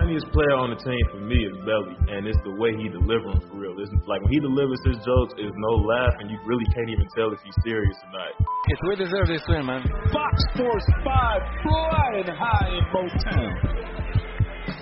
funniest player on the team for me is Belly, and it's the way he delivers them for real. It's like when he delivers his jokes, there's no laugh, and you really can't even tell if he's serious or not. Yes, we deserve this win, man. Fox Sports 5 flying high in Motown.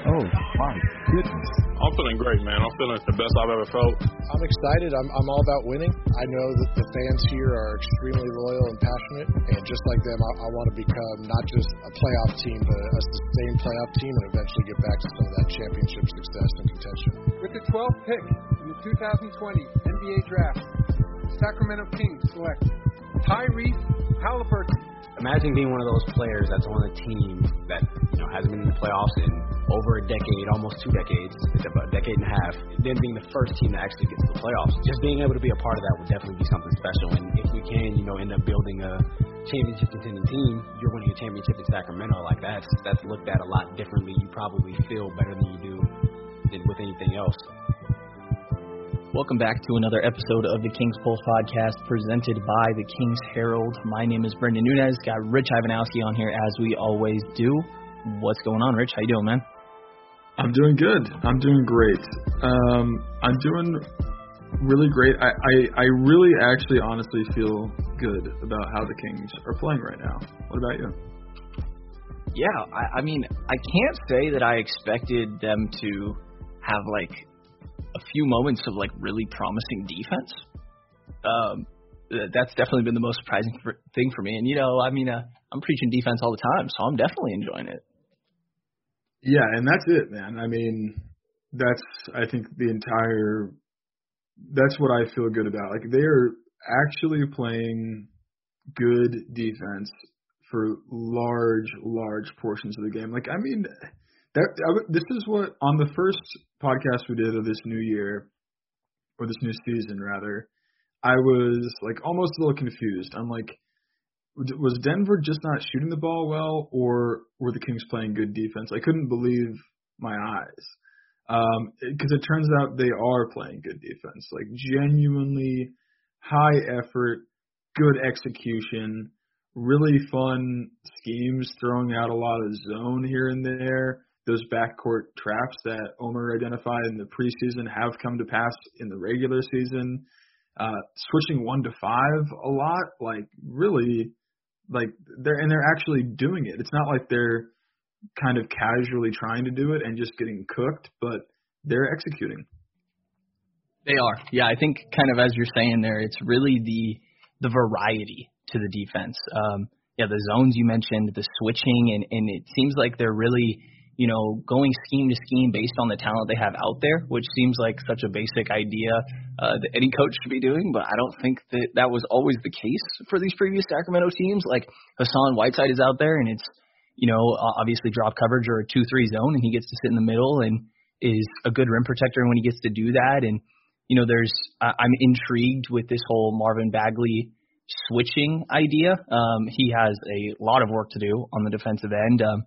Oh my goodness. I'm feeling great, man. I'm feeling the best I've ever felt. I'm excited. I'm, I'm all about winning. I know that the fans here are extremely loyal and passionate, and just like them, I, I want to become not just a playoff team, but a sustained playoff team, and eventually get back to some of that championship success and contention. With the 12th pick in the 2020 NBA Draft, Sacramento Kings select Tyrese Halliburton. Imagine being one of those players that's on a team that you know hasn't been in the playoffs in over a decade, almost two decades, it's about a decade and a half. Then being the first team to actually get to the playoffs, just being able to be a part of that would definitely be something special. And if we can, you know, end up building a championship contending team, you're winning a championship in Sacramento. Like that's that's looked at a lot differently. You probably feel better than you do than with anything else. Welcome back to another episode of the King's Pulse podcast presented by the King's Herald. My name is Brendan Nunez. Got Rich Ivanowski on here as we always do. What's going on, Rich? How you doing, man? I'm doing good. I'm doing great. Um, I'm doing really great. I, I, I really actually honestly feel good about how the Kings are playing right now. What about you? Yeah, I, I mean, I can't say that I expected them to have like a few moments of like really promising defense. Um, that's definitely been the most surprising for, thing for me. And you know, I mean, uh, I'm preaching defense all the time, so I'm definitely enjoying it. Yeah, and that's it, man. I mean, that's I think the entire. That's what I feel good about. Like they are actually playing good defense for large, large portions of the game. Like I mean, that this is what on the first podcast we did of this new year, or this new season rather, I was like almost a little confused. I'm like, was Denver just not shooting the ball well, or were the Kings playing good defense? I couldn't believe my eyes because um, it turns out they are playing good defense, like genuinely high effort, good execution, really fun schemes, throwing out a lot of zone here and there those backcourt traps that Omer identified in the preseason have come to pass in the regular season. Uh, switching one to five a lot, like really, like they're and they're actually doing it. It's not like they're kind of casually trying to do it and just getting cooked, but they're executing. They are, yeah. I think kind of as you're saying there, it's really the the variety to the defense. Um, yeah, the zones you mentioned, the switching, and and it seems like they're really you know, going scheme to scheme based on the talent they have out there, which seems like such a basic idea uh, that any coach should be doing. But I don't think that that was always the case for these previous Sacramento teams. Like Hassan Whiteside is out there, and it's you know obviously drop coverage or a two-three zone, and he gets to sit in the middle and is a good rim protector when he gets to do that. And you know, there's I'm intrigued with this whole Marvin Bagley switching idea. Um, he has a lot of work to do on the defensive end, um,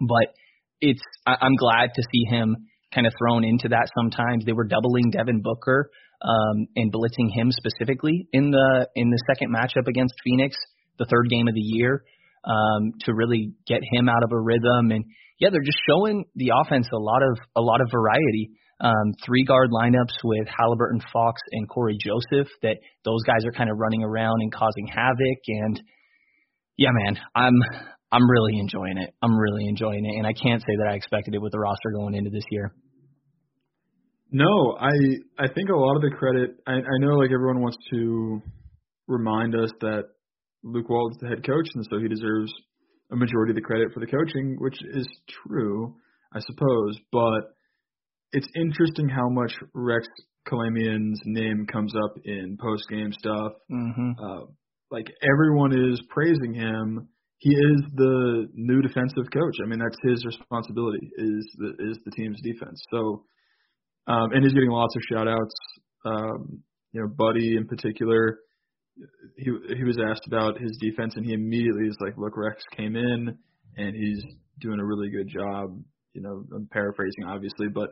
but it's I'm glad to see him kind of thrown into that sometimes. They were doubling Devin Booker um, and blitzing him specifically in the in the second matchup against Phoenix, the third game of the year, um, to really get him out of a rhythm. And yeah, they're just showing the offense a lot of a lot of variety. Um, three guard lineups with Halliburton, Fox, and Cory Joseph. That those guys are kind of running around and causing havoc. And yeah, man, I'm I'm really enjoying it. I'm really enjoying it, and I can't say that I expected it with the roster going into this year. No, I I think a lot of the credit. I, I know like everyone wants to remind us that Luke Walton's the head coach, and so he deserves a majority of the credit for the coaching, which is true, I suppose. But it's interesting how much Rex Kalamian's name comes up in post game stuff. Mm-hmm. Uh, like everyone is praising him he is the new defensive coach. I mean, that's his responsibility is the is the team's defense. So, um, and he's getting lots of shout outs. Um, you know, Buddy in particular, he he was asked about his defense, and he immediately is like, "Look, Rex came in, and he's doing a really good job." You know, I'm paraphrasing obviously, but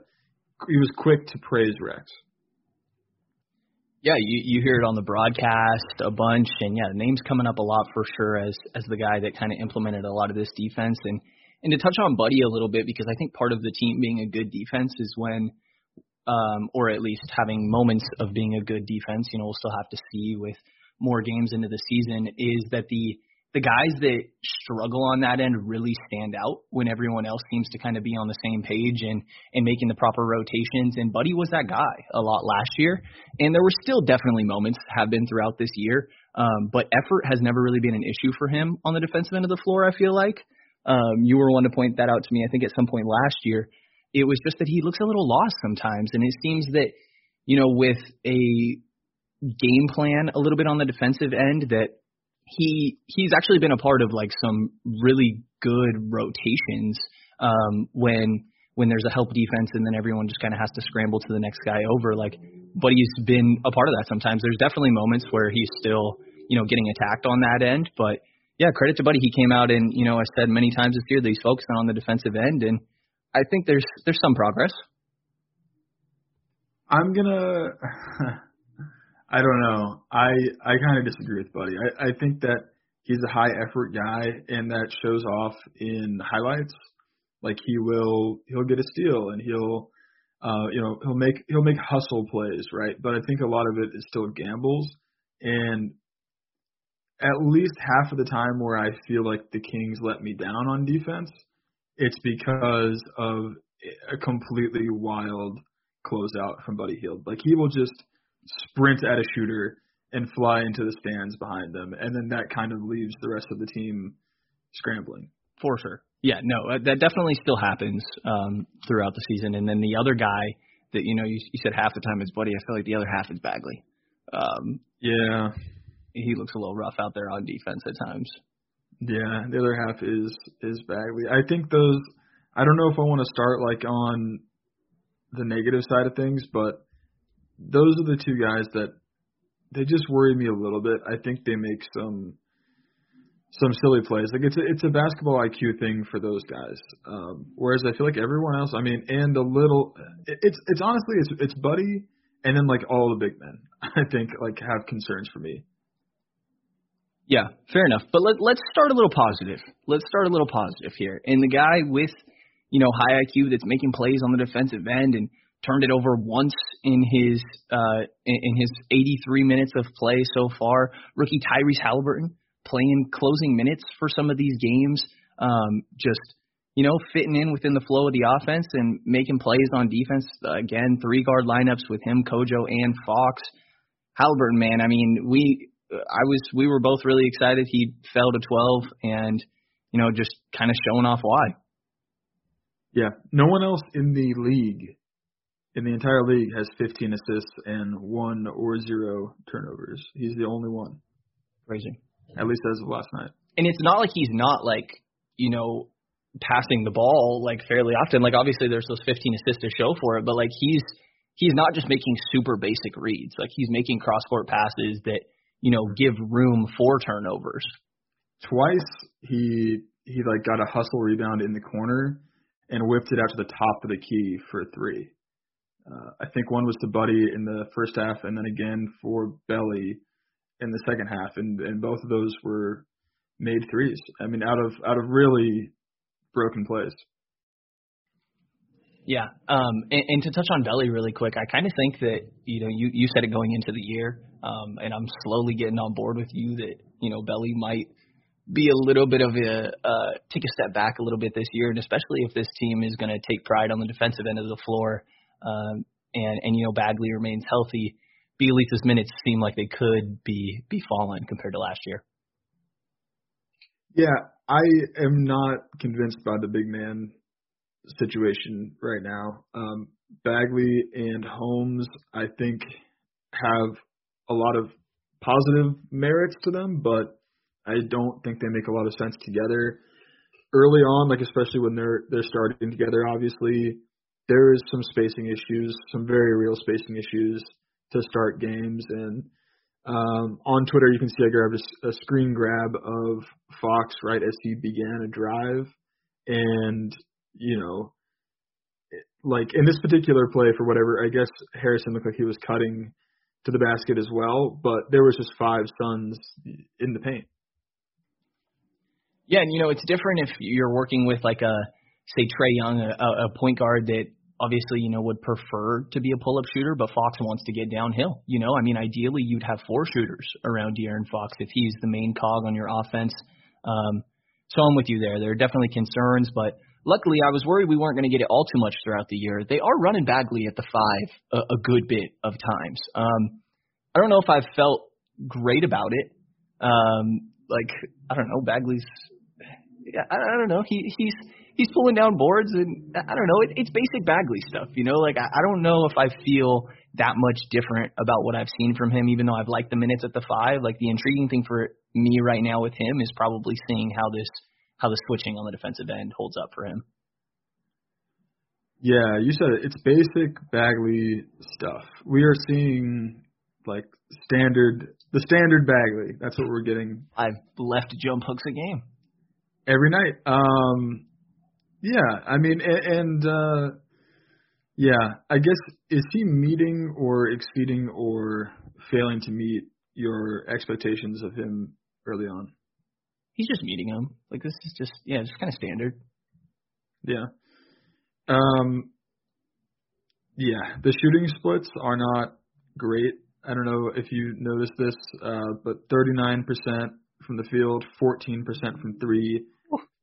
he was quick to praise Rex. Yeah, you you hear it on the broadcast a bunch, and yeah, the name's coming up a lot for sure as as the guy that kind of implemented a lot of this defense. And and to touch on Buddy a little bit because I think part of the team being a good defense is when um, or at least having moments of being a good defense. You know, we'll still have to see with more games into the season. Is that the the guys that struggle on that end really stand out when everyone else seems to kind of be on the same page and and making the proper rotations. And Buddy was that guy a lot last year, and there were still definitely moments have been throughout this year. Um, but effort has never really been an issue for him on the defensive end of the floor. I feel like um, you were one to point that out to me. I think at some point last year, it was just that he looks a little lost sometimes, and it seems that you know with a game plan a little bit on the defensive end that he he's actually been a part of like some really good rotations um, when when there's a help defense and then everyone just kind of has to scramble to the next guy over. Like, but he's been a part of that sometimes. There's definitely moments where he's still you know getting attacked on that end, but yeah, credit to Buddy. He came out and you know I said many times this year that he's focusing on the defensive end, and I think there's there's some progress. I'm gonna I don't know. I I kind of disagree with Buddy. I I think that he's a high effort guy, and that shows off in highlights. Like he will he'll get a steal and he'll uh you know he'll make he'll make hustle plays right. But I think a lot of it is still gambles, and at least half of the time where I feel like the Kings let me down on defense, it's because of a completely wild closeout from Buddy Hield. Like he will just sprint at a shooter and fly into the stands behind them, and then that kind of leaves the rest of the team scrambling. For sure. Yeah, no, uh, that definitely still happens um, throughout the season. And then the other guy that you know you, you said half the time is Buddy. I feel like the other half is Bagley. Um, yeah, he looks a little rough out there on defense at times. Yeah, the other half is is Bagley. I think those. I don't know if I want to start like on the negative side of things, but those are the two guys that they just worry me a little bit. I think they make some some silly plays. Like it's a, it's a basketball IQ thing for those guys. Um, whereas I feel like everyone else, I mean, and a little, it, it's it's honestly it's it's Buddy and then like all the big men. I think like have concerns for me. Yeah, fair enough. But let let's start a little positive. Let's start a little positive here. And the guy with you know high IQ that's making plays on the defensive end and turned it over once in his uh, in his 83 minutes of play so far. Rookie Tyrese Halliburton playing closing minutes for some of these games, um, just you know fitting in within the flow of the offense and making plays on defense. Again, three guard lineups with him, Kojo, and Fox. Halliburton, man, I mean, we I was we were both really excited. He fell to 12, and you know just kind of showing off why. Yeah, no one else in the league in the entire league has 15 assists and one or zero turnovers. He's the only one. Crazy. At least as of last night. And it's not like he's not like, you know, passing the ball like fairly often. Like obviously there's those 15 assists to show for it, but like he's he's not just making super basic reads. Like he's making cross court passes that, you know, give room for turnovers. Twice he he like got a hustle rebound in the corner and whipped it out to the top of the key for three. Uh, I think one was to Buddy in the first half, and then again for Belly in the second half, and and both of those were made threes. I mean, out of out of really broken plays. Yeah, um, and, and to touch on Belly really quick, I kind of think that you know you you said it going into the year, um, and I'm slowly getting on board with you that you know Belly might be a little bit of a uh, take a step back a little bit this year, and especially if this team is going to take pride on the defensive end of the floor um, and and you know Bagley remains healthy, Bjelica's minutes seem like they could be be fallen compared to last year. Yeah, I am not convinced by the big man situation right now. Um, Bagley and Holmes, I think, have a lot of positive merits to them, but I don't think they make a lot of sense together. Early on, like especially when they're they're starting together, obviously there is some spacing issues, some very real spacing issues to start games. And um, on Twitter, you can see I grabbed a, a screen grab of Fox right as he began a drive, and you know, like in this particular play, for whatever, I guess Harrison looked like he was cutting to the basket as well, but there was just five Suns in the paint. Yeah, and you know it's different if you're working with like a say Trae Young, a, a point guard that obviously you know would prefer to be a pull-up shooter, but Fox wants to get downhill. You know, I mean, ideally you'd have four shooters around De'Aaron Fox if he's the main cog on your offense. Um, so I'm with you there. There are definitely concerns, but luckily I was worried we weren't going to get it all too much throughout the year. They are running Bagley at the five a, a good bit of times. Um, I don't know if I've felt great about it. Um, like I don't know, Bagley's. I, I don't know. He he's he's pulling down boards, and I don't know. It, it's basic Bagley stuff, you know. Like I, I don't know if I feel that much different about what I've seen from him, even though I've liked the minutes at the five. Like the intriguing thing for me right now with him is probably seeing how this how the switching on the defensive end holds up for him. Yeah, you said it. It's basic Bagley stuff. We are seeing like standard the standard Bagley. That's what we're getting. I've left jump hooks a game every night. Um, yeah, I mean, and, and uh, yeah, I guess is he meeting or exceeding or failing to meet your expectations of him early on? He's just meeting them. Like this is just yeah, just kind of standard. Yeah. Um. Yeah, the shooting splits are not great. I don't know if you noticed this, uh, but 39% from the field, 14% from three,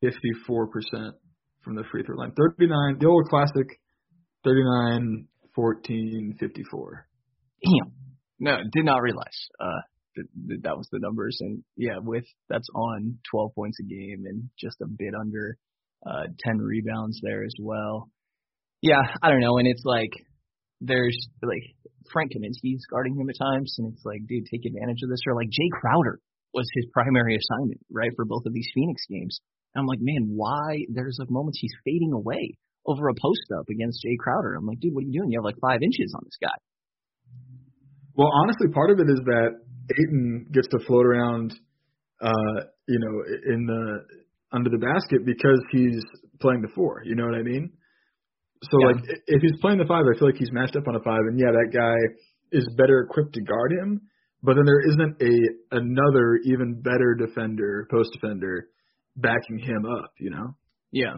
54% from the free throw line. 39, the old classic, 39, 14, 54. Damn. No, did not realize uh, that, that that was the numbers. And yeah, with that's on 12 points a game and just a bit under uh, 10 rebounds there as well. Yeah, I don't know. And it's like there's like Frank Kaminsky's guarding him at times, and it's like, dude, take advantage of this. Or like Jae Crowder was his primary assignment, right, for both of these Phoenix games. And I'm like, man, why? There's like moments he's fading away over a post up against Jae Crowder. I'm like, dude, what are you doing? You have like five inches on this guy. Well, honestly, part of it is that Ayton gets to float around, uh, you know, in the under the basket because he's playing the four. You know what I mean? So yeah. like, if he's playing the five, I feel like he's matched up on a five, and yeah, that guy is better equipped to guard him. But then there isn't a another even better defender, post defender, backing him up, you know? Yeah.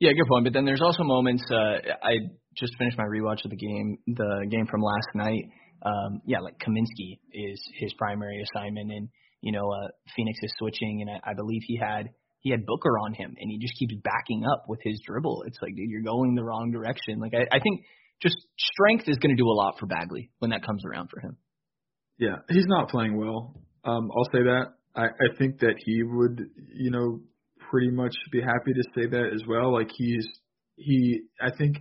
Yeah, good point. But then there's also moments. Uh, I just finished my rewatch of the game, the game from last night. Um, yeah, like Kaminsky is his primary assignment, and you know, uh, Phoenix is switching, and I, I believe he had he had Booker on him, and he just keeps backing up with his dribble. It's like, dude, you're going the wrong direction. Like, I, I think just strength is going to do a lot for Bagley when that comes around for him. Yeah, he's not playing well. Um, I'll say that. I, I think that he would, you know, pretty much be happy to say that as well. Like he's he I think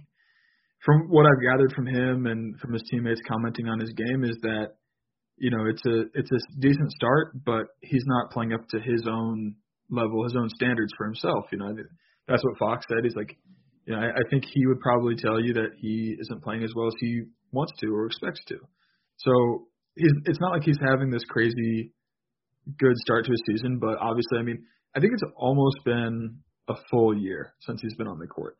from what I've gathered from him and from his teammates commenting on his game is that you know it's a it's a decent start, but he's not playing up to his own level, his own standards for himself. You know, that's what Fox said. He's like, you know, I, I think he would probably tell you that he isn't playing as well as he wants to or expects to. So he's it's not like he's having this crazy good start to his season, but obviously, I mean, I think it's almost been a full year since he's been on the court.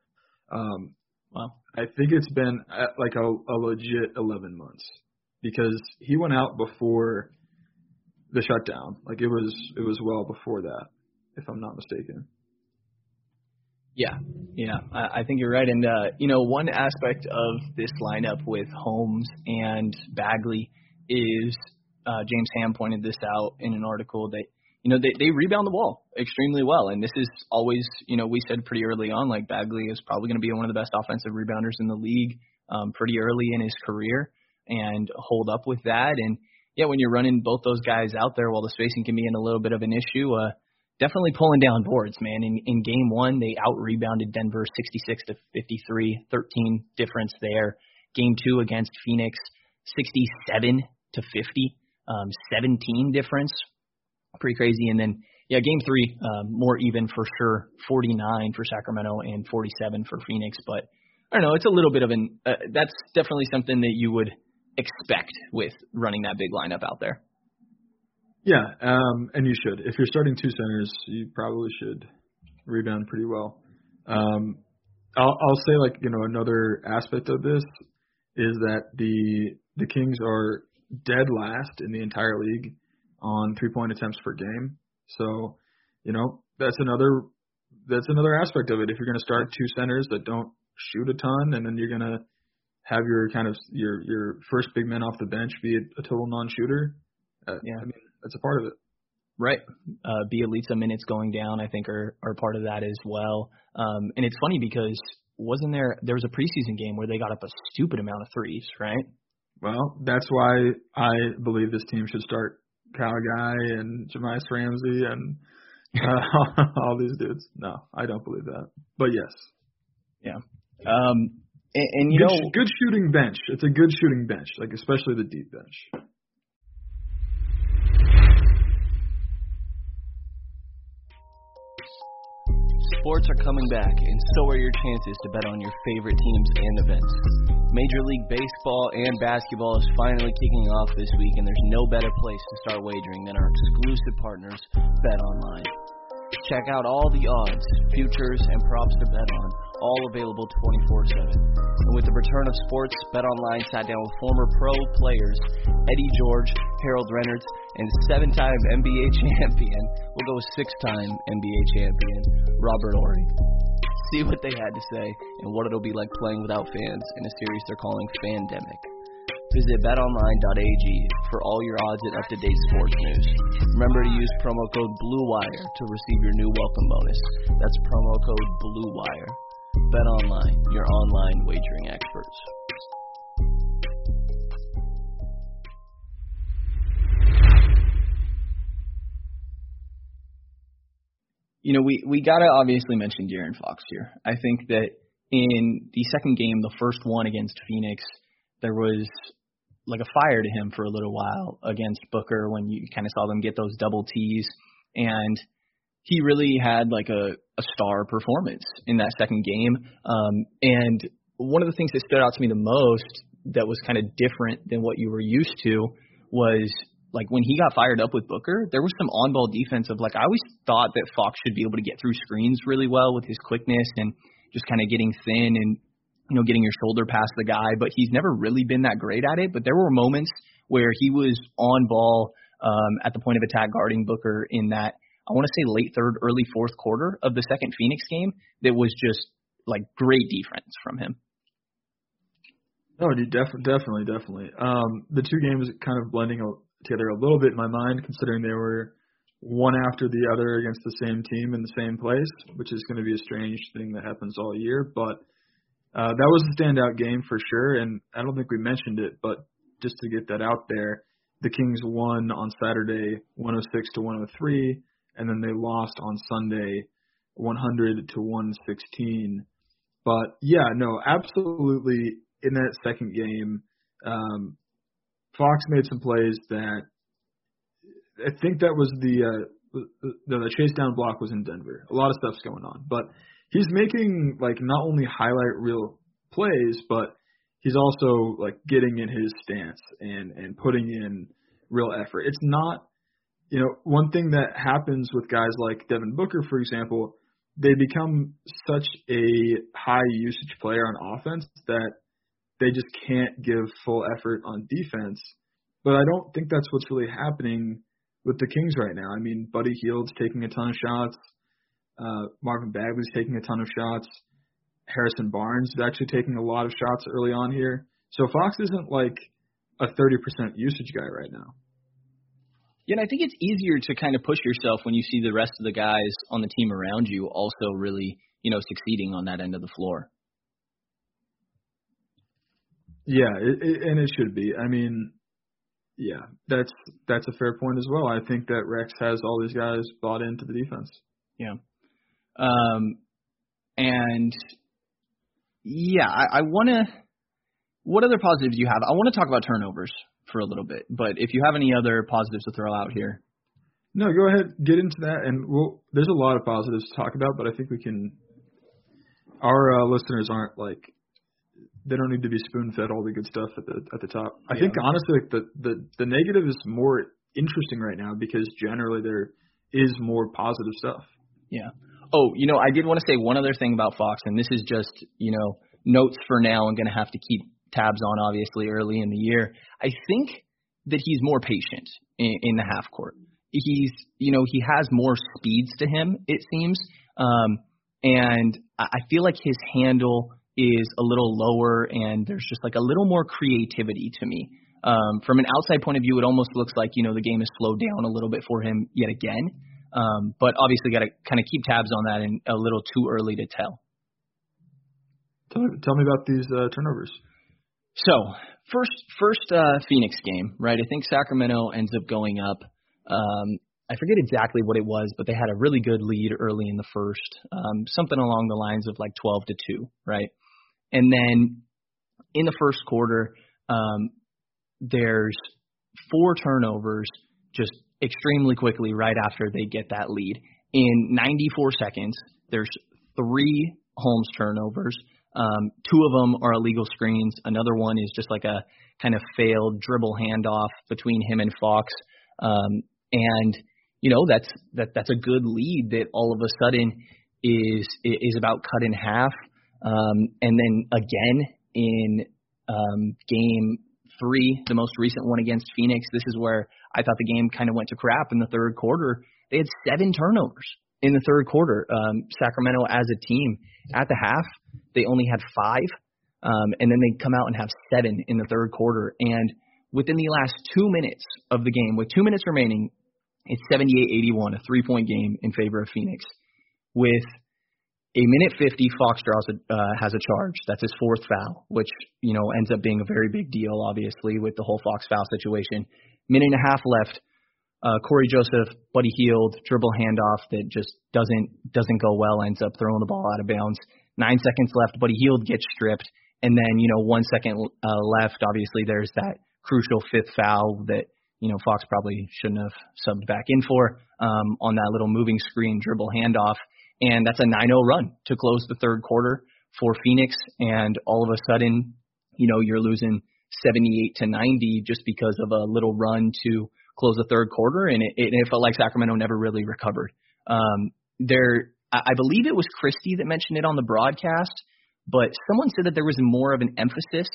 Um, wow. I think it's been uh, like a, a legit 11 months because he went out before the shutdown. Like it was it was well before that, if I'm not mistaken. Yeah, yeah, I, I think you're right. And uh, you know, one aspect of this lineup with Holmes and Bagley is uh, James Ham pointed this out in an article that you know they they rebound the ball extremely well, and this is always you know we said pretty early on like Bagley is probably going to be one of the best offensive rebounders in the league um, pretty early in his career and hold up with that. And yeah, when you're running both those guys out there, while the spacing can be in a little bit of an issue, uh, definitely pulling down boards, man. In in game one, they out rebounded Denver 66 to 53, 13 difference there. Game two against Phoenix, 67 to 50 um, 17 difference, pretty crazy. And then yeah, game three um, more even for sure, 49 for Sacramento and 47 for Phoenix. But I don't know, it's a little bit of an uh, that's definitely something that you would expect with running that big lineup out there. Yeah, um, and you should. If you're starting two centers, you probably should rebound pretty well. Um, I'll, I'll say like you know another aspect of this is that the the Kings are dead last in the entire league on three point attempts per game. So, you know, that's another that's another aspect of it. If you're going to start two centers that don't shoot a ton, and then you're going to have your kind of your your first big man off the bench be a, a total non-shooter, uh, yeah, I mean that's a part of it. Right. Uh, Bjelica minutes going down, I think, are are part of that as well. Um, and it's funny because wasn't there there was a preseason game where they got up a stupid amount of threes, right? Well, that's why I believe this team should start Kyle Guy and Jahmi'us Ramsey and uh, all these dudes. No, I don't believe that. But yes. Yeah. Um, and, and you good, know, good shooting bench. It's a good shooting bench, like especially the deep bench. Sports are coming back, and so are your chances to bet on your favorite teams and events. Major League Baseball and basketball is finally kicking off this week, and there's no better place to start wagering than our exclusive partners, Bet Online. Check out all the odds, futures, and props to bet on, all available 24 7. And with the return of sports, BetOnline sat down with former pro players Eddie George, Harold Reynolds, and seven time NBA champion, we'll go six time NBA champion, Robert Horry. See what they had to say and what it'll be like playing without fans in a series they're calling Fandemic. Visit betonline.ag for all your odds and up-to-date sports news. Remember to use promo code BLUEWIRE to receive your new welcome bonus. That's promo code BLUEWIRE. BetOnline, your online wagering experts. You know, we we gotta obviously mention De'Aaron Fox here. I think that in the second game, the first one against Phoenix, there was like a fire to him for a little while against Booker when you kind of saw them get those double T's, and he really had like a, a star performance in that second game. Um, and one of the things that stood out to me the most that was kind of different than what you were used to was like when he got fired up with Booker, there was some on ball defense of like I always thought that Fox should be able to get through screens really well with his quickness and just kind of getting thin and you know getting your shoulder past the guy, but he's never really been that great at it. But there were moments where he was on ball um, at the point of attack guarding Booker in that I want to say late third, early fourth quarter of the second Phoenix game that was just like great defense from him. No, def- definitely, definitely. Um, the two games kind of blending together a little bit in my mind, considering they were one after the other against the same team in the same place, which is going to be a strange thing that happens all year. But uh, that was a standout game for sure, and I don't think we mentioned it, but just to get that out there, the Kings won on Saturday 106 to 103, and then they lost on Sunday 100 to 116. But yeah, no, absolutely in that second game, um, Fox made some plays that I think that was the uh, the, the chase down block was in Denver. A lot of stuff's going on, but he's making like not only highlight reel plays, but he's also like getting in his stance and and putting in real effort. It's not, you know, one thing that happens with guys like Devin Booker, for example, they become such a high usage player on offense that they just can't give full effort on defense. But I don't think that's what's really happening with the Kings right now. I mean, Buddy Hield's taking a ton of shots. Uh, Marvin Bagley's taking a ton of shots. Harrison Barnes is actually taking a lot of shots early on here. So Fox isn't like a 30% usage guy right now. Yeah, and I think it's easier to kind of push yourself when you see the rest of the guys on the team around you also really, you know, succeeding on that end of the floor. Yeah, it, it, and it should be. I mean, yeah, that's that's a fair point as well. I think that Rex has all these guys bought into the defense. Yeah. Um, and yeah, I, I want to. What other positives do you have? I want to talk about turnovers for a little bit, but if you have any other positives to throw out here. No, go ahead, get into that, and we'll, there's a lot of positives to talk about, but I think we can. Our uh, listeners aren't like they don't need to be spoon fed all the good stuff at the at the top. I think honestly, like the the the negative is more interesting right now because generally there is more positive stuff. Yeah. Oh, you know, I did want to say one other thing about Fox, and this is just you know notes for now. I'm going to have to keep tabs on obviously early in the year. I think that he's more patient in, in the half court. he's you know he has more speeds to him it seems, um, and I feel like his handle is a little lower and there's just like a little more creativity to me. Um, from an outside point of view, it almost looks like you know the game has slowed down a little bit for him yet again. Um, but obviously, got to kind of keep tabs on that, and a little too early to tell. Tell, tell me about these uh, turnovers. So first, first uh, Phoenix game, right? I think Sacramento ends up going up. Um, I forget exactly what it was, but they had a really good lead early in the first, um, something along the lines of like 12 to two, right? And then in the first quarter, um, there's four turnovers just extremely quickly right after they get that lead. In 94 seconds, there's three Holmes turnovers. Um, two of them are illegal screens. Another one is just like a kind of failed dribble handoff between him and Fox. Um, and you know that's that that's a good lead that all of a sudden is is about cut in half. Um, and then again in um, game three, the most recent one against Phoenix, this is where I thought the game kind of went to crap in the third quarter. They had seven turnovers in the third quarter. Um, Sacramento as a team at the half, they only had five, um, and then they come out and have seven in the third quarter. And within the last two minutes of the game, with two minutes remaining, it's 78-81, a three-point game in favor of Phoenix. With a minute 50, Fox draws a, uh, has a charge. That's his fourth foul, which you know ends up being a very big deal, obviously, with the whole Fox foul situation. Minute and a half left. Uh, Cory Joseph, Buddy Hield, dribble handoff that just doesn't doesn't go well, ends up throwing the ball out of bounds. Nine seconds left. Buddy Hield gets stripped, and then you know one second uh, left. Obviously, there's that crucial fifth foul that you know Fox probably shouldn't have subbed back in for um, on that little moving screen dribble handoff and that's a 9-0 run to close the third quarter for Phoenix. And all of a sudden, you know, you're losing 78 to 90 just because of a little run to close the third quarter, and it, it, felt like Sacramento never really recovered. Um, there, I believe it was Christie that mentioned it on the broadcast, but someone said that there was more of an emphasis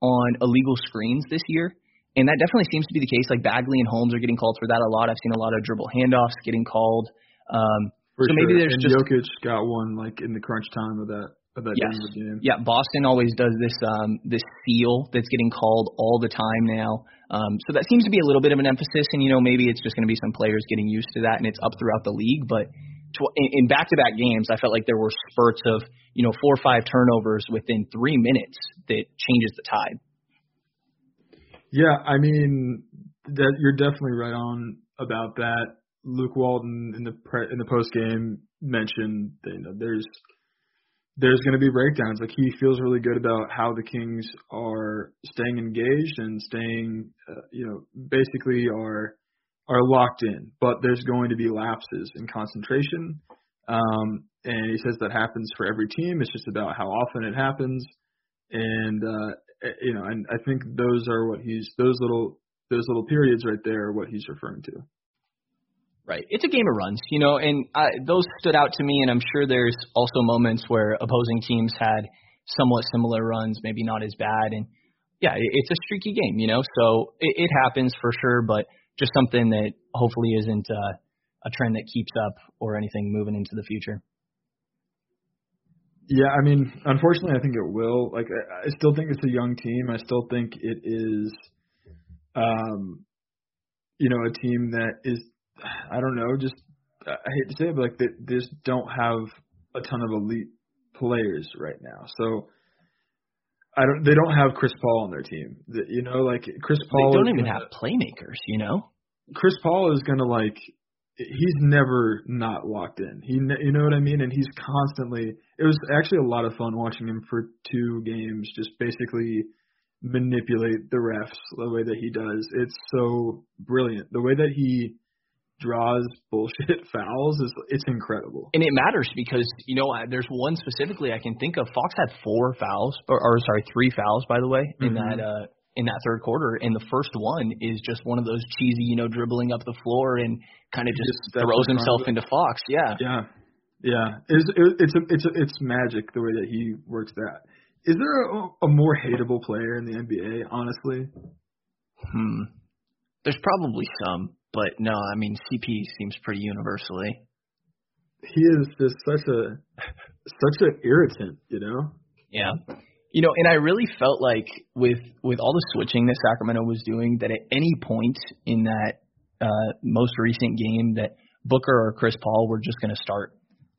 on illegal screens this year. And that definitely seems to be the case. Like Bagley and Holmes are getting called for that a lot. I've seen a lot of dribble handoffs getting called. Um, for so sure. maybe there's and just Jokic got one like in the crunch time of that of that yes. Denver game. Yeah, Boston always does this um this seal that's getting called all the time now. Um so that seems to be a little bit of an emphasis and you know maybe it's just going to be some players getting used to that and it's up throughout the league but tw- in back-to-back games I felt like there were spurts of, you know, four or five turnovers within 3 minutes that changes the tide. Yeah, I mean that you're definitely right on about that. Luke Walton in the pre- in the post game mentioned that you know there's there's going to be breakdowns. Like he feels really good about how the Kings are staying engaged and staying, uh, you know, basically are are locked in. But there's going to be lapses in concentration, um, and he says that happens for every team. It's just about how often it happens, and uh, you know, and I think those are what he's those little those little periods right there are what he's referring to. Right. It's a game of runs, you know, and I, those stood out to me, and I'm sure there's also moments where opposing teams had somewhat similar runs, maybe not as bad. And yeah, it, it's a streaky game, you know, so it, it happens for sure, but just something that hopefully isn't uh, a trend that keeps up or anything moving into the future. Yeah, I mean, unfortunately, I think it will. Like, I, I still think it's a young team. I still think it is, um, you know, a team that is I don't know, just I hate to say it, but like they, they just don't have a ton of elite players right now. So I don't. They don't have Chris Paul on their team. The, you know, like Chris Paul. They don't even gonna, have playmakers. You know. Chris Paul is gonna like. He's never not locked in. He, you know what I mean, and he's constantly. It was actually a lot of fun watching him for two games, just basically manipulate the refs the way that he does. It's so brilliant. The way that he draws bullshit fouls is it's incredible. And it matters because you know there's one specifically I can think of. Fox had four fouls, or, or sorry, three fouls by the way in Mm-hmm. that uh in that third quarter. And the first one is just one of those cheesy, you know, dribbling up the floor and kind of just, Just throws himself into Fox. Yeah. Yeah, yeah. It's it's a, it's a, it's magic the way that he works that. Is there a, a more hateable player in the NBA? Honestly, Hmm. There's probably some. but no, I mean CP seems pretty universally. He is just such a such an irritant, you know. Yeah. You know, and I really felt like with with all the switching that Sacramento was doing, that at any point in that uh, most recent game, that Booker or Chris Paul were just going to start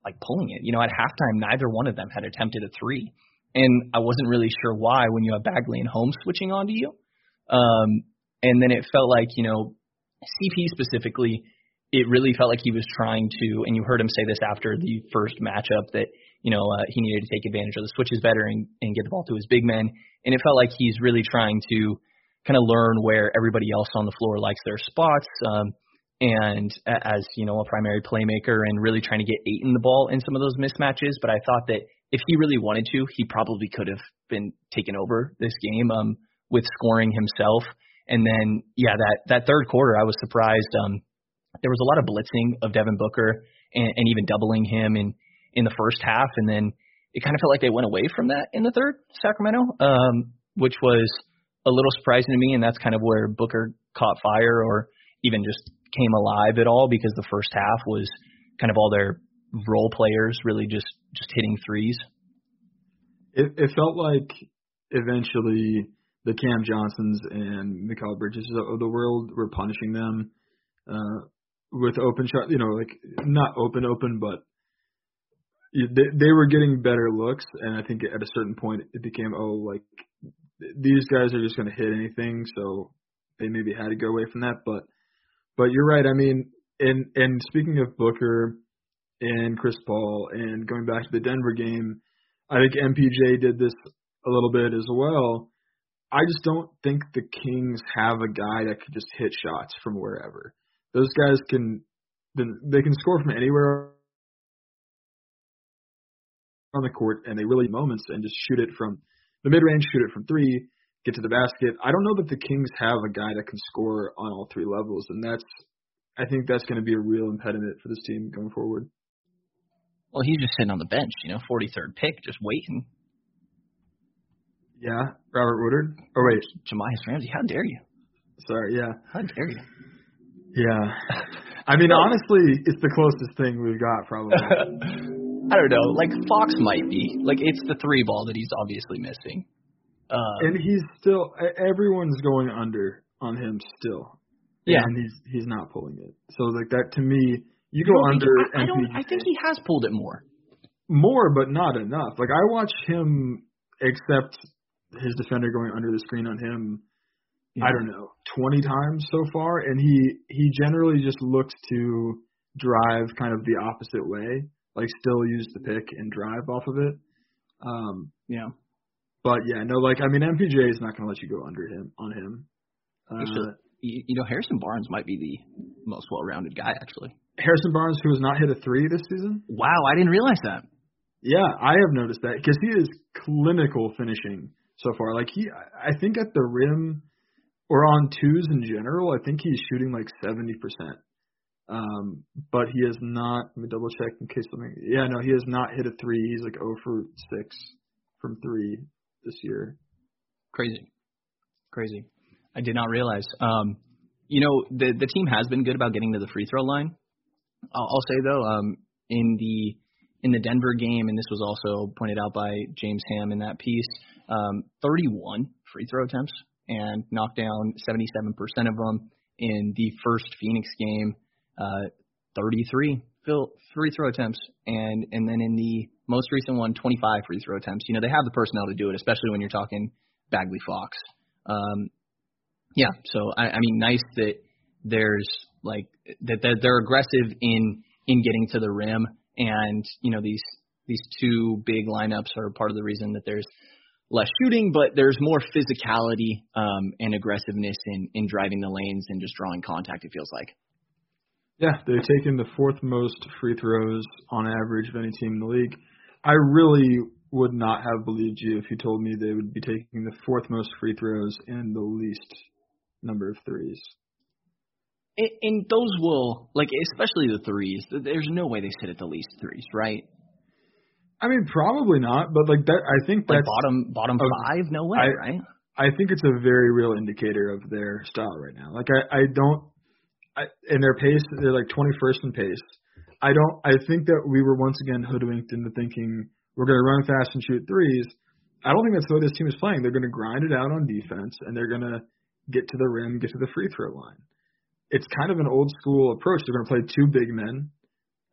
like pulling it. You know, at halftime, neither one of them had attempted a three, and I wasn't really sure why when you have Bagley and Holmes switching onto you. Um, and then it felt like you know, CP specifically, it really felt like he was trying to, and you heard him say this after the first matchup that you know, uh, he needed to take advantage of the switches better and, and get the ball to his big men. And it felt like he's really trying to kind of learn where everybody else on the floor likes their spots. Um, and as you know, a primary playmaker and really trying to get Ayton the ball in some of those mismatches. But I thought that if he really wanted to, he probably could have been taken over this game um, with scoring himself. And then, yeah, that that third quarter, I was surprised. Um, there was a lot of blitzing of Devin Booker and, and even doubling him and in the first half, and then it kind of felt like they went away from that in the third, Sacramento, um, which was a little surprising to me, and that's kind of where Booker caught fire or even just came alive at all because the first half was kind of all their role players really just just hitting threes. It, it felt like eventually the Cam Johnsons and Mikal Bridges of the world were punishing them uh, with open shot. You know, like not open open, but they, they were getting better looks, and I think at a certain point it became oh like these guys are just going to hit anything, so they maybe had to go away from that. But but you're right. I mean, and and speaking of Booker and Chris Paul, and going back to the Denver game, I think MPJ did this a little bit as well. I just don't think the Kings have a guy that could just hit shots from wherever. Those guys can they can score from anywhere on the court and they really moments and just shoot it from the mid range, shoot it from three, get to the basket. I don't know that the Kings have a guy that can score on all three levels, and that's I think that's going to be a real impediment for this team going forward. Well, he's just sitting on the bench, you know, 43rd pick, just waiting. Yeah, Robert Woodard. Oh wait, Jahmi'us Ramsey. How dare you? Sorry, yeah. How dare you? Yeah. I mean, honestly, it's the closest thing we've got, probably. I don't know. Like Fox might be. Like it's the three ball that he's obviously missing. Uh, and he's still. Everyone's going under on him still. Yeah, and he's he's not pulling it. So like that to me, you go you under. I, I don't. I think he has pulled it more. More, but not enough. Like I watch him accept his defender going under the screen on him. Yeah. I don't know, 20 times so far, and he he generally just looks to drive kind of the opposite way like still use the pick and drive off of it. Um, yeah. But yeah, no, like I mean, MPJ is not going to let you go under him on him. Uh, you know, Harrison Barnes might be the most well-rounded guy. Actually, Harrison Barnes, who has not hit a three this season. Wow, I didn't realize that. Yeah, I have noticed that because he is clinical finishing so far. Like he, I think at the rim or on twos in general, I think he's shooting like seventy percent. Um, but he has not. Let me double check in case something. Yeah, no, he has not hit a three. He's like 0 for six from three this year. Crazy, crazy. I did not realize. Um, you know, the the team has been good about getting to the free throw line. I'll, I'll say though, um, in the in the Denver game, and this was also pointed out by James Ham in that piece, um, 31 free throw attempts and knocked down 77% of them in the first Phoenix game uh, 33 free throw attempts, and and then in the most recent one, 25 free throw attempts. You know, they have the personnel to do it, especially when you're talking Bagley Fox. Um, yeah, so I, I mean, nice that there's like that, that they're aggressive in in getting to the rim, and you know these these two big lineups are part of the reason that there's less shooting, but there's more physicality um, and aggressiveness in in driving the lanes and just drawing contact. It feels like. Yeah, they've taken the fourth most free throws on average of any team in the league. I really would not have believed you if you told me they would be taking the fourth most free throws and the least number of threes. And, and those will, like, especially the threes. There's no way they sit at the least threes, right? I mean, probably not, but like that, I think that's like bottom bottom five. No way, I, right? I think it's a very real indicator of their style right now. Like, I I don't I, and their pace, they're like 21st in pace. I don't. I think that we were once again hoodwinked into thinking we're going to run fast and shoot threes. I don't think that's the way this team is playing. They're going to grind it out on defense, and they're going to get to the rim, get to the free throw line. It's kind of an old school approach. They're going to play two big men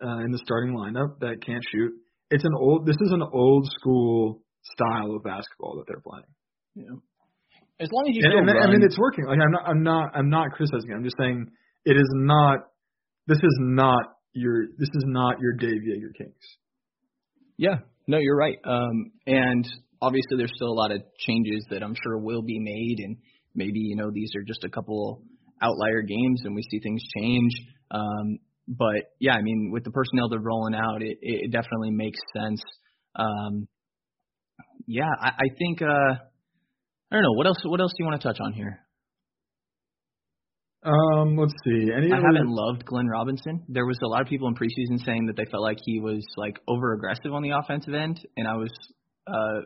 uh, in the starting lineup that can't shoot. It's an old. This is an old school style of basketball that they're playing. Yeah. As long as you and, still and, I mean, it's working. Like I'm not. I'm not. I'm not criticizing. It. I'm just saying it is not. This is not your. This is not your Dave Joerger Kings. Yeah, no, you're right. Um, and obviously, there's still a lot of changes that I'm sure will be made, and maybe you know these are just a couple outlier games, and we see things change. Um, but yeah, I mean, with the personnel they're rolling out, it, it definitely makes sense. Um, yeah, I, I think. Uh, I don't know what else. What else do you want to touch on here? Um, let's see. Any I haven't loved Glenn Robinson. There was a lot of people in preseason saying that they felt like he was like over aggressive on the offensive end, and I was uh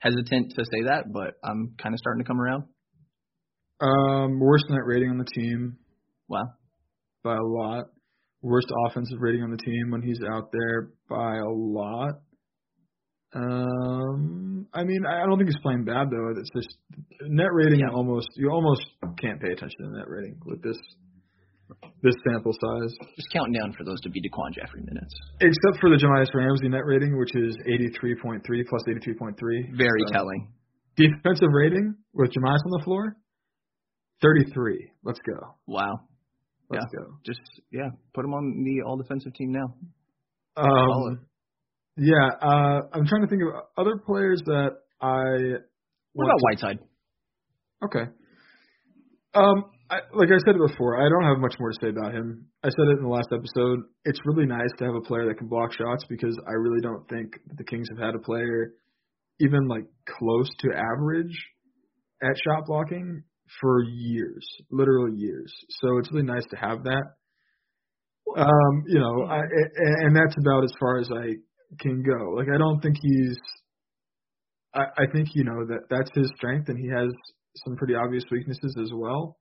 hesitant to say that, but I'm kind of starting to come around. Um, worst net rating on the team Wow. by a lot. Worst offensive rating on the team when he's out there by a lot. Um, I mean, I don't think he's playing bad though. It's just net rating. Yeah. Almost, you almost can't pay attention to net rating with this this sample size, Just counting down for those to be DaQuan Jeffries minutes. except for the Jahmi'us Ramsey net rating, which is 83.3 plus 83.3. Very So, telling. Defensive rating with Jahmi'us on the floor, 33. Let's go. Wow. Let's go. Just yeah, put him on the all defensive team now. Um. Yeah, uh, I'm trying to think of other players that I. What about to- Whiteside? Okay. Um, I, like I said before, I don't have much more to say about him. I said it in the last episode. It's really nice to have a player that can block shots because I really don't think that the Kings have had a player even like close to average at shot blocking for years, literally years. So it's really nice to have that. Um, you know, I, and that's about as far as I can go. Like I don't think he's. I, I think you know that that's his strength, and he has some pretty obvious weaknesses as well.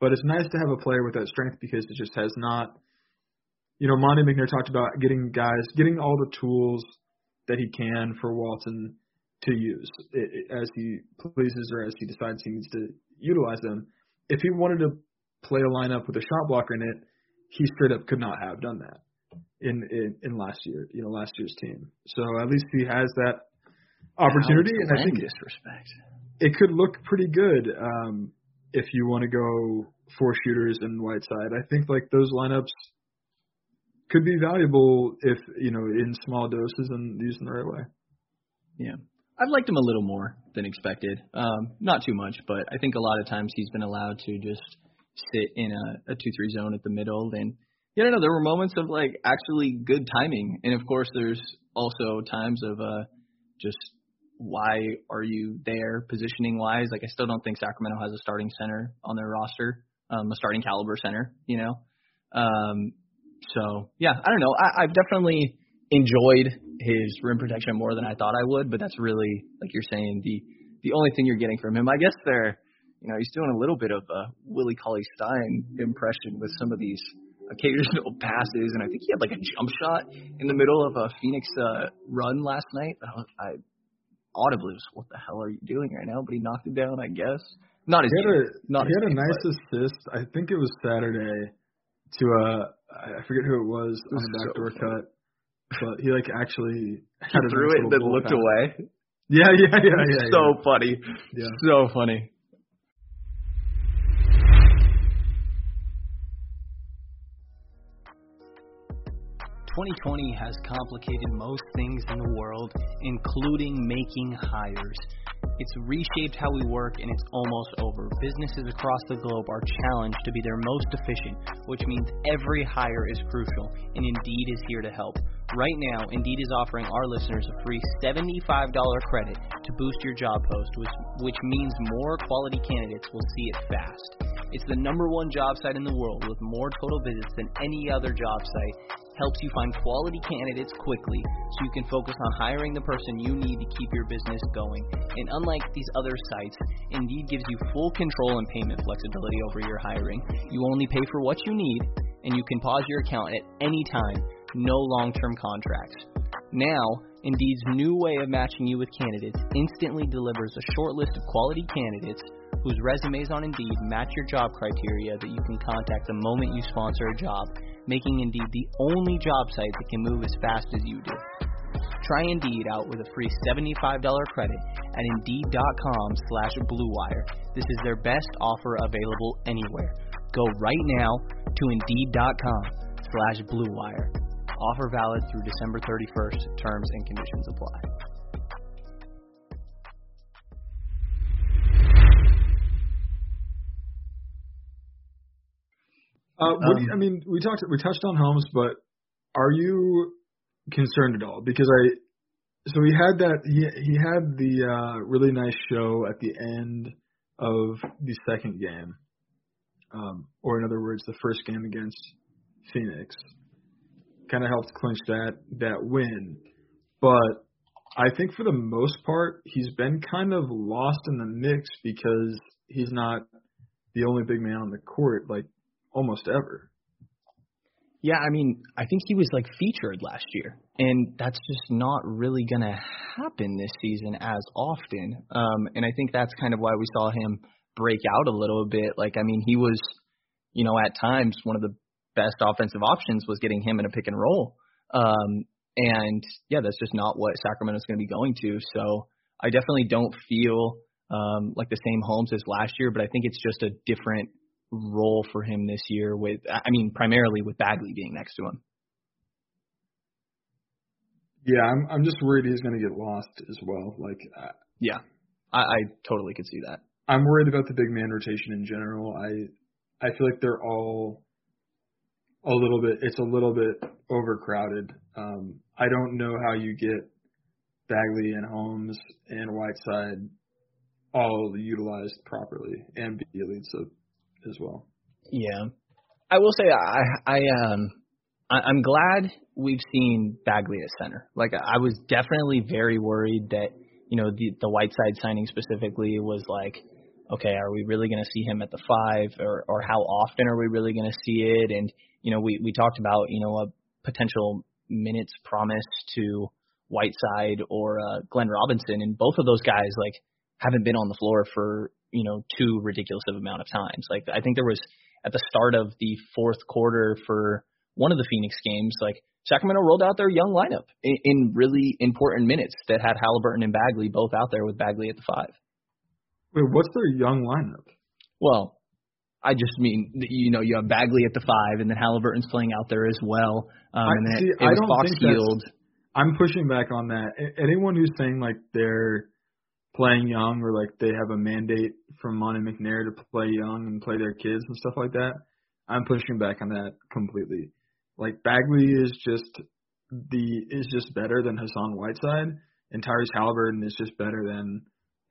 But it's nice to have a player with that strength because it just has not. You know, Monte McNair talked about getting guys, getting all the tools that he can for Walton to use i i as he pleases or as he decides he needs to utilize them. If he wanted to play a lineup with a shot blocker in it, he straight up could not have done that in in, in last year, you know, last year's team. So at least he has that opportunity, and I think disrespect. it could look pretty good um, if you want to go four shooters and Whiteside. I think like those lineups could be valuable if you know in small doses and used in the right way. Yeah. I've liked him a little more than expected. Um, not too much, but I think a lot of times he's been allowed to just sit in a, a two three zone at the middle and you know, there were moments of like actually good timing. And of course there's also times of uh just why are you there positioning wise? Like I still don't think Sacramento has a starting center on their roster, um, a starting caliber center, you know. Um so yeah, I don't know. I, I've definitely enjoyed his rim protection more than I thought I would, but that's really like you're saying the the only thing you're getting from him. I guess they're you know he's doing a little bit of a Willie Cauley Stein impression with some of these occasional passes, and I think he had like a jump shot in the middle of a Phoenix uh, run last night. I, was, I audibly was, "What the hell are you doing right now?" But he knocked it down, I guess. Not his He had game. a Not he had a nice assist. I think it was Saturday to uh I forget who it was on the so backdoor funny. cut, but he like actually he had a threw nice it and then looked pass. away. Yeah, yeah, yeah, yeah. so funny. yeah. So funny. Twenty twenty has complicated most things in the world, including making hires. It's reshaped how we work and it's almost over. Businesses across the globe are challenged to be their most efficient, which means every hire is crucial, and Indeed is here to help. Right now, Indeed is offering our listeners a free $75 credit to boost your job post, which, which means more quality candidates will see it fast. It's the number one job site in the world with more total visits than any other job site. Helps you find quality candidates quickly so you can focus on hiring the person you need to keep your business going. And unlike these other sites, Indeed gives you full control and payment flexibility over your hiring. You only pay for what you need, and you can pause your account at any time. No long term contracts. Now, Indeed's new way of matching you with candidates instantly delivers a short list of quality candidates whose resumes on Indeed match your job criteria that you can contact the moment you sponsor a job, making Indeed the only job site that can move as fast as you do. Try Indeed out with a free $75 credit at Indeed.com slash BlueWire. This is their best offer available anywhere. Go right now to Indeed.com slash BlueWire. Offer valid through December 31st. Terms and conditions apply. Uh, what do you, I mean, we talked, we touched on Holmes, but are you concerned at all? Because I, so he had that, he he had the uh, really nice show at the end of the second game, um, or in other words, the first game against Phoenix, kind of helped clinch that that win. But I think for the most part, he's been kind of lost in the mix because he's not the only big man on the court. Like almost ever. Yeah, I mean, I think he was like featured last year, and that's just not really going to happen this season as often. Um, and I think that's kind of why we saw him break out a little bit. Like, I mean, he was, you know, at times one of the best offensive options was getting him in a pick and roll. Um, and yeah, that's just not what Sacramento's going to be going to. So I definitely don't feel um, like the same Holmes as last year, but I think it's just a different role for him this year with I mean primarily with Bagley being next to him. Yeah, I'm I'm just worried he's going to get lost as well. Like uh, yeah. I, I totally could see that. I'm worried about the big man rotation in general. I I feel like they're all a little bit it's a little bit overcrowded. Um I don't know how you get Bagley and Holmes and Whiteside all utilized properly and Bjelica as well. Yeah, I will say I I um I, I'm glad we've seen Bagley at center. Like I was definitely very worried that you know the the Whiteside signing specifically was like, okay, are we really going to see him at the five, or or how often are we really going to see it? And you know we we talked about you know a potential minutes promise to Whiteside or uh, Glenn Robinson, and both of those guys like haven't been on the floor for you know too ridiculous of amount of times. Like I think there was at the start of the fourth quarter for one of the Phoenix games, like Sacramento rolled out their young lineup in, in really important minutes that had Halliburton and Bagley both out there with Bagley at the five. Wait, what's their young lineup? Well, I just mean you know you have Bagley at the five, and then Halliburton's playing out there as well. Um, I, and then see, it, it I don't Fox think Field. I'm pushing back on that. Anyone who's saying like they're playing young or like they have a mandate from Monte McNair to play young and play their kids and stuff like that, I'm pushing back on that completely. Like Bagley is just the is just better than Hassan Whiteside, and Tyrese Halliburton is just better than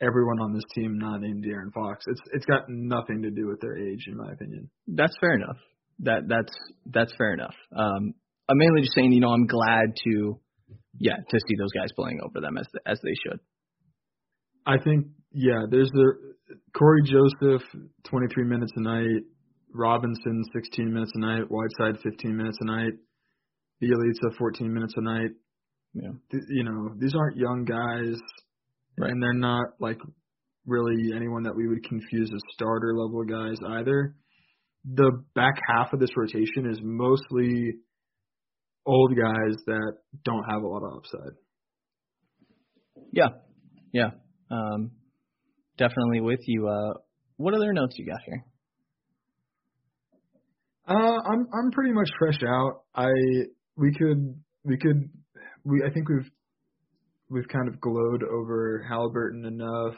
everyone on this team not named De'Aaron Fox. It's it's got nothing to do with their age, in my opinion. That's fair enough. That that's that's fair enough. Um, I'm mainly just saying, you know, I'm glad to, yeah, to see those guys playing over them as as they should. I think yeah, there's the Cory Joseph, 23 minutes a night. Robinson, 16 minutes a night. Whiteside, 15 minutes a night. Bjelica, 14 minutes a night. Yeah. Th- You know, these aren't young guys, Right. and they're not like really anyone that we would confuse as starter level guys either. The back half of this rotation is mostly old guys that don't have a lot of upside. Yeah, yeah, um, definitely with you. Uh, what other notes you got here? Uh, I'm I'm pretty much fresh out. I we could we could we I think we've we've kind of glowed over Halliburton enough.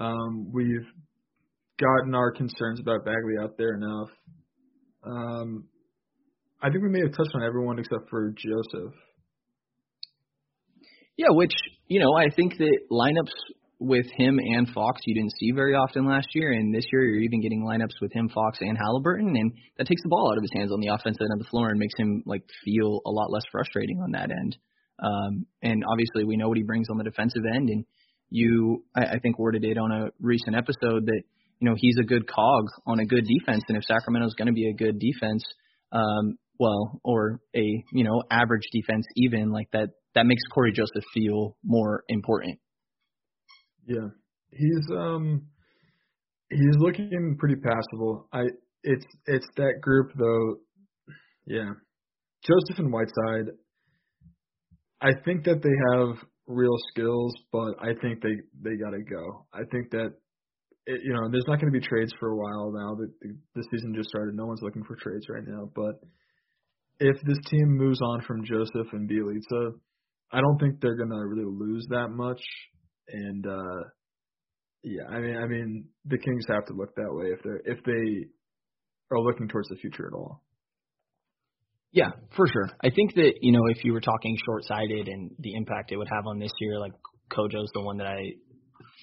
Um, we've gotten our concerns about Bagley out there enough. Um, I think we may have touched on everyone except for Joseph. Yeah, which you know, I think that lineups with him and Fox you didn't see very often last year, and this year you're even getting lineups with him, Fox, and Halliburton, and that takes the ball out of his hands on the offensive end of the floor and makes him like feel a lot less frustrating on that end. Um, and obviously we know what he brings on the defensive end, and you I, I think worded it on a recent episode that you know he's a good cog on a good defense, and if Sacramento's going to be a good defense, um, well, or a you know average defense even like that, that makes Cory Joseph feel more important. Yeah, he's um he's looking pretty passable. I it's it's that group though. Yeah, Joseph and Whiteside. I think that they have real skills, but I think they they got to go. I think that it, you know there's not going to be trades for a while now. The, the the season just started. No one's looking for trades right now. But if this team moves on from Joseph and Bjelica, I don't think they're going to really lose that much. And uh yeah, I mean I mean the Kings have to look that way if they're if they are looking towards the future at all. Yeah, for sure. I think that, you know, if you were talking short sighted and the impact it would have on this year, like Kojo's the one that I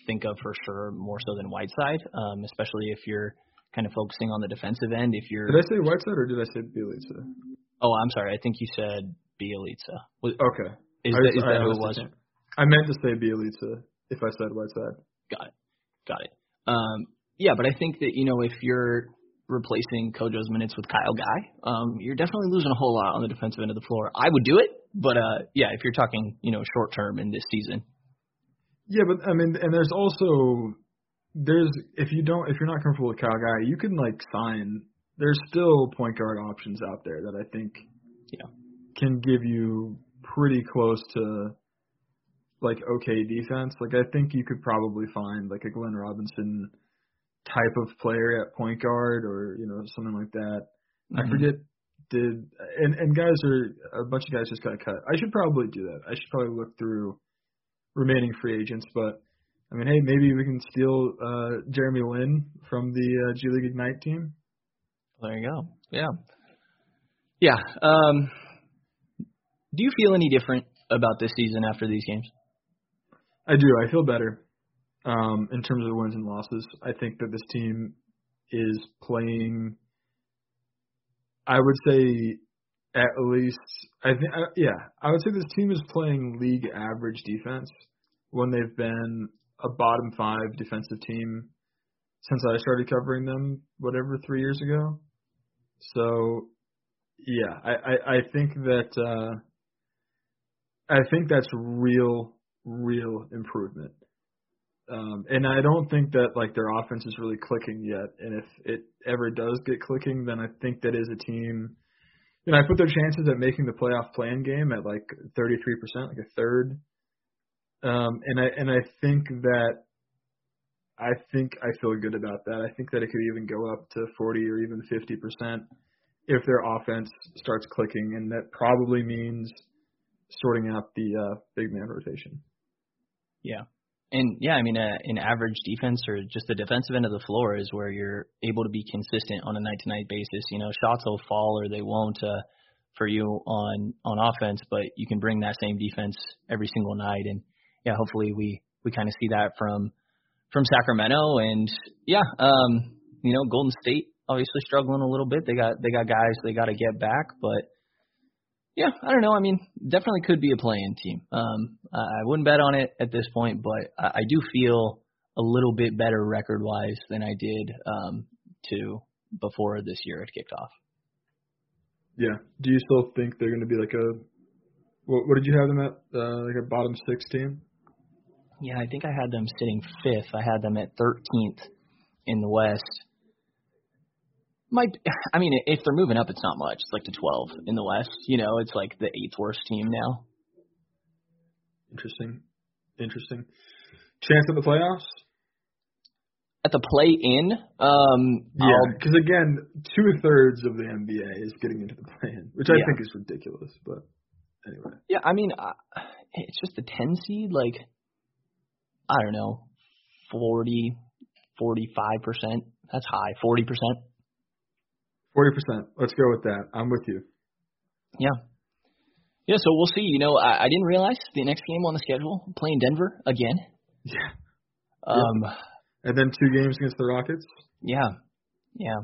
think of for sure more so than Whiteside, um, especially if you're kind of focusing on the defensive end. If you're Did I say Whiteside or did I say Bjelica? Oh, I'm sorry. I think you said Bjelica. Okay. Is I that, is I that who it was? I meant to say Bjelica if I said Whiteside. Got it. Got it. Um, yeah, but I think that, you know, if you're replacing Kojo's minutes with Kyle Guy, um, you're definitely losing a whole lot on the defensive end of the floor. I would do it, but uh, yeah, if you're talking, you know, short term in this season. Yeah, but I mean, and there's also there's if you don't if you're not comfortable with Kyle Guy, you can like sign. There's still point guard options out there that I think yeah can give you pretty close to like okay defense. Like I think you could probably find like a Glenn Robinson type of player at point guard or you know something like that. I Mhm. forget did and and guys are a bunch of guys just got cut. I should probably do that. I should probably look through remaining free agents, but I mean, hey, maybe we can steal uh Jeremy Lin from the uh, G League Ignite team. There you go. Yeah. Yeah. Um, do you feel any different about this season after these games? I do. I feel better um, in terms of the wins and losses. I think that this team is playing. I would say at least. I think. Uh, yeah, I would say this team is playing league average defense when they've been a bottom five defensive team since I started covering them, whatever three years ago. So, yeah, I I, I think that. uh I think that's real, real improvement. Um, and I don't think that like their offense is really clicking yet. And if it ever does get clicking, then I think that is a team. You know, I put their chances at making the playoff plan game at like 33%, like a third. Um, and I and I think that I think I feel good about that. I think that it could even go up to 40 or even 50% if their offense starts clicking, and that probably means sorting out the uh, big man rotation. Yeah. And yeah, I mean, uh, an average defense or just the defensive end of the floor is where you're able to be consistent on a night to night basis. You know, shots will fall or they won't uh, for you on on offense, but you can bring that same defense every single night. And yeah, hopefully we we kind of see that from from Sacramento. And yeah, um, you know, Golden State obviously struggling a little bit. They got they got guys they got to get back, but yeah, I don't know. I mean, definitely could be a play-in team. Um, I wouldn't bet on it at this point, but I, I do feel a little bit better record-wise than I did um, to before this year had kicked off. Yeah. Do you still think they're going to be like a what, what did you have them at? Uh, like a bottom six team? Yeah, I think I had them sitting fifth. I had them at 13th in the West. Might, I mean, if they're moving up, it's not much. It's like to 12 in the West. You know, it's like the eighth worst team now. Interesting. Interesting. Chance at the playoffs? At the play-in, um, Yeah, because again, two thirds of the NBA is getting into the play-in, which I Yeah. think is ridiculous. But anyway, Yeah, I mean, uh, it's just the 10 seed. Like, I don't know, 40, 45%. That's high. 40%. Forty percent. Let's go with that. I'm with you. Yeah. Yeah, so we'll see. You know, I, I didn't realize the next game on the schedule, playing Denver again. Yeah. Um, yeah. And then two games against the Rockets. Yeah, yeah,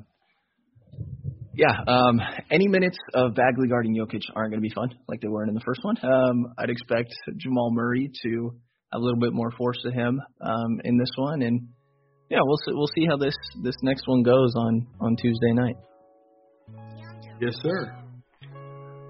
yeah. Um, any minutes of Bagley guarding Jokic aren't going to be fun like they weren't in the first one. Um, I'd expect Jamal Murray to have a little bit more force to him um, in this one, and yeah, we'll see, we'll see how this this next one goes on on Tuesday night. Yes, sir.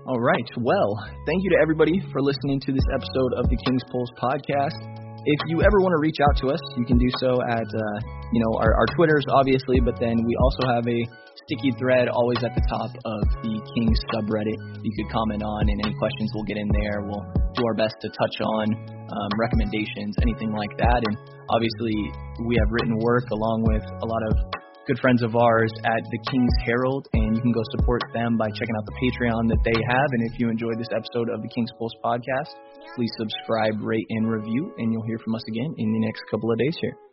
All right. Well, thank you to everybody for listening to this episode of the King's Pulse podcast. If you ever want to reach out to us, you can do so at uh, you know our, our Twitters, obviously, but then we also have a sticky thread always at the top of the King's subreddit. You could comment on, and any questions we'll get in there. We'll do our best to touch on um, recommendations, anything like that. And obviously, we have written work along with a lot of good friends of ours at the King's Herald, and you can go support them by checking out the Patreon that they have. And if you enjoyed this episode of the King's Pulse podcast, please subscribe, rate, and review, and you'll hear from us again in the next couple of days here.